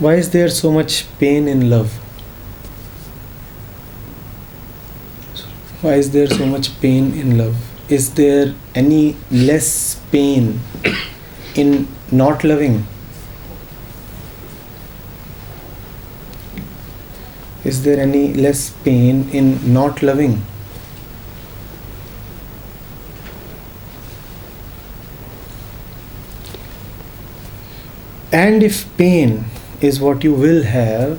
Why is there so much pain in love? Why is there so much pain in love? Is there any less pain in not loving? Is there any less pain in not loving? And if pain is what you will have,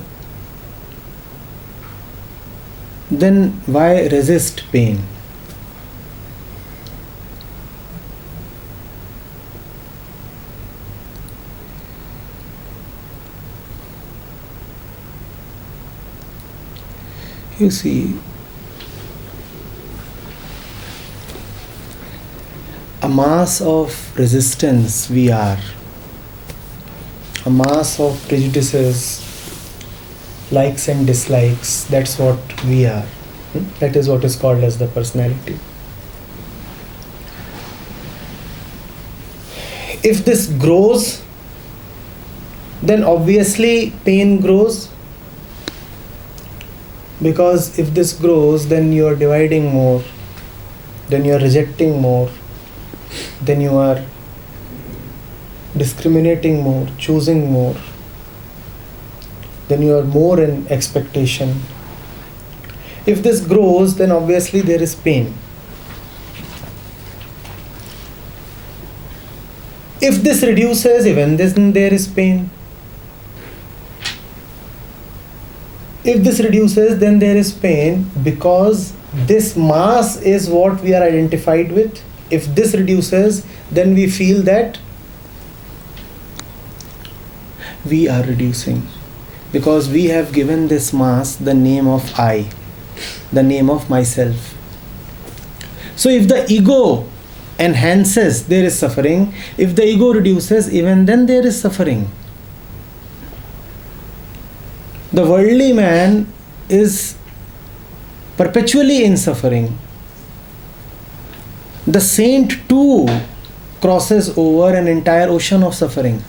then why resist pain? You see, a mass of resistance we are, a mass of prejudices, likes and dislikes, that's what we are. Hmm? That is what is called as the personality. If this grows, then obviously pain grows because if this grows then you are dividing more then you are rejecting more then you are discriminating more choosing more then you are more in expectation. If this grows then obviously there is pain. If this reduces even then there is pain. If this reduces then there is pain because this mass is what we are identified with. If this reduces then we feel that we are reducing because we have given this mass the name of i the name of myself so if the ego enhances there is suffering if the ego reduces even then there is suffering the worldly man is perpetually in suffering. The saint too crosses over an entire ocean of suffering.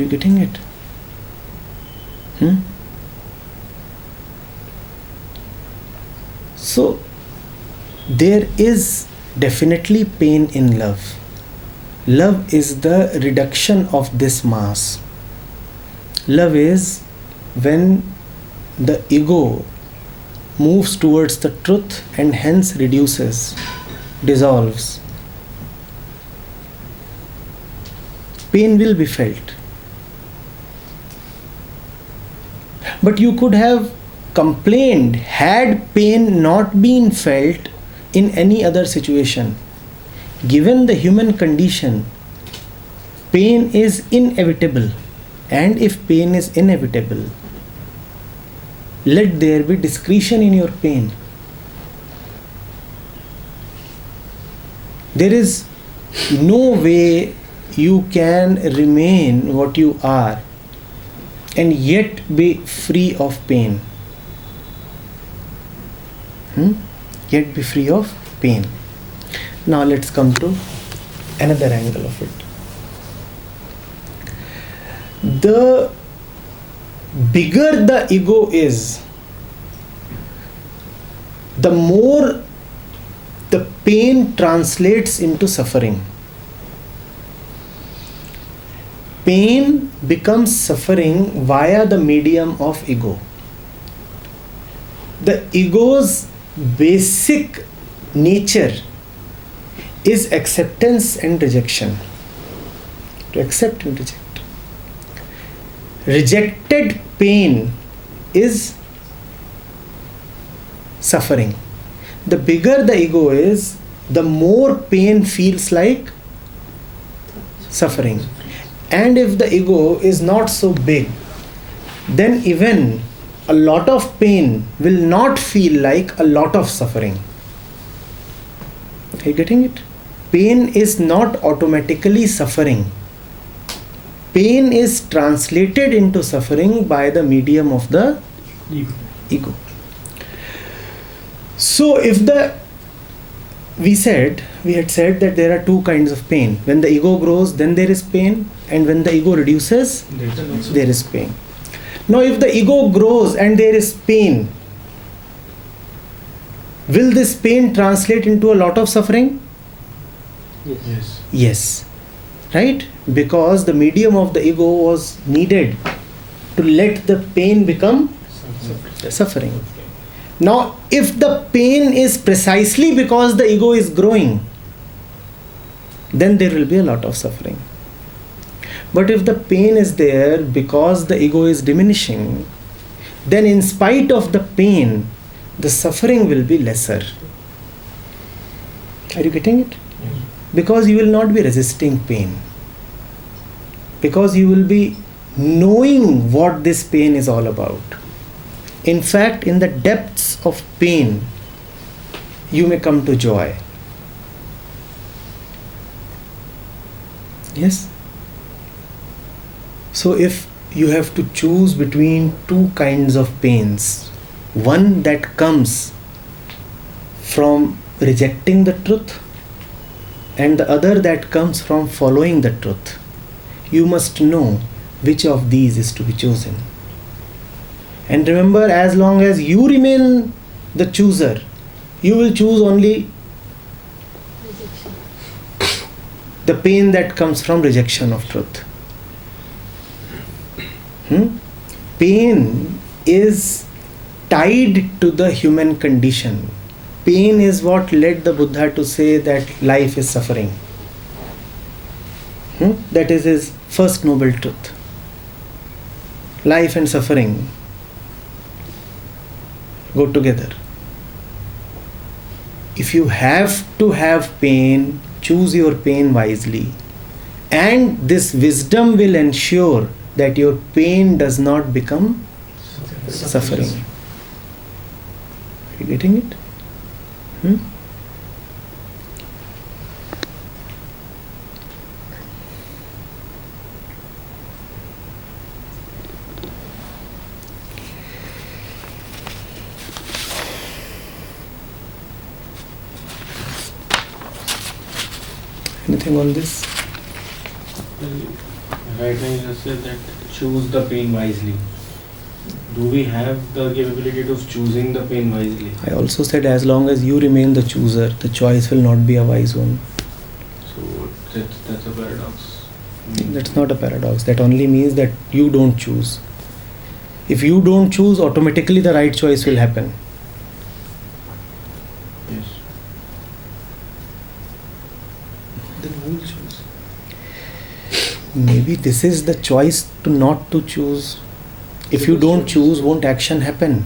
Are you getting it? Hmm? So, there is definitely pain in love Love is the reduction of this mass. Love is when the ego moves towards the truth and hence reduces, dissolves. Pain will be felt. But you could have complained had pain not been felt in any other situation given the human condition, pain is inevitable. And if pain is inevitable, let there be discretion in your pain. There is no way you can remain what you are and yet be free of pain. Hmm? Yet be free of pain. Now let's come to another angle of it. The bigger the ego is, the more the pain translates into suffering. Pain becomes suffering via the medium of ego. The ego's basic nature is acceptance and rejection. To accept and reject. Rejected pain is suffering. The bigger the ego is, the more pain feels like suffering. And if the ego is not so big, then even a lot of pain will not feel like a lot of suffering. Are you getting it? pain is not automatically suffering. Pain is translated into suffering by the medium of the ego. ego. So, if the we said we had said that there are two kinds of pain. When the ego grows then there is pain and when the ego reduces there is pain. Now if the ego grows and there is pain will this pain translate into a lot of suffering? Yes. yes. Yes. right? Because the medium of the ego was needed to let the pain become suffering now if the pain is precisely because the ego is growing then there will be a lot of suffering. But if the pain is there because the ego is diminishing then in spite of the pain the suffering will be lesser. Are you getting it? Because you will not be resisting pain. Because you will be knowing what this pain is all about in fact in the depths of pain you may come to joy yes so if you have to choose between two kinds of pains one that comes from rejecting the truth and the other that comes from following the truth. You must know which of these is to be chosen. And remember, as long as you remain the chooser, you will choose only the pain that comes from rejection of truth. Hmm? Pain is tied to the human condition pain is what led the Buddha to say that life is suffering. Hmm? That is his first noble truth. Life and suffering go together. If you have to have pain, choose your pain wisely. And this wisdom will ensure that your pain does not become suffering. Are you getting it? Hmm? Anything on this? Right now you just said that choose the pain wisely. Do we have the capability of choosing the pain wisely? I also said as long as you remain the chooser, the choice will not be a wise one. So that's, that's a paradox. Mean, That's not a paradox. That only means that you don't choose. If you don't choose, automatically the right choice will happen. Yes. Then who will choose? Maybe this is the choice to not to choose. If you don't choose, won't action happen?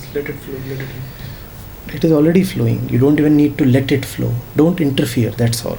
Just let it flow, let it flow. It is already flowing. You don't even need to let it flow. Don't interfere, that's all.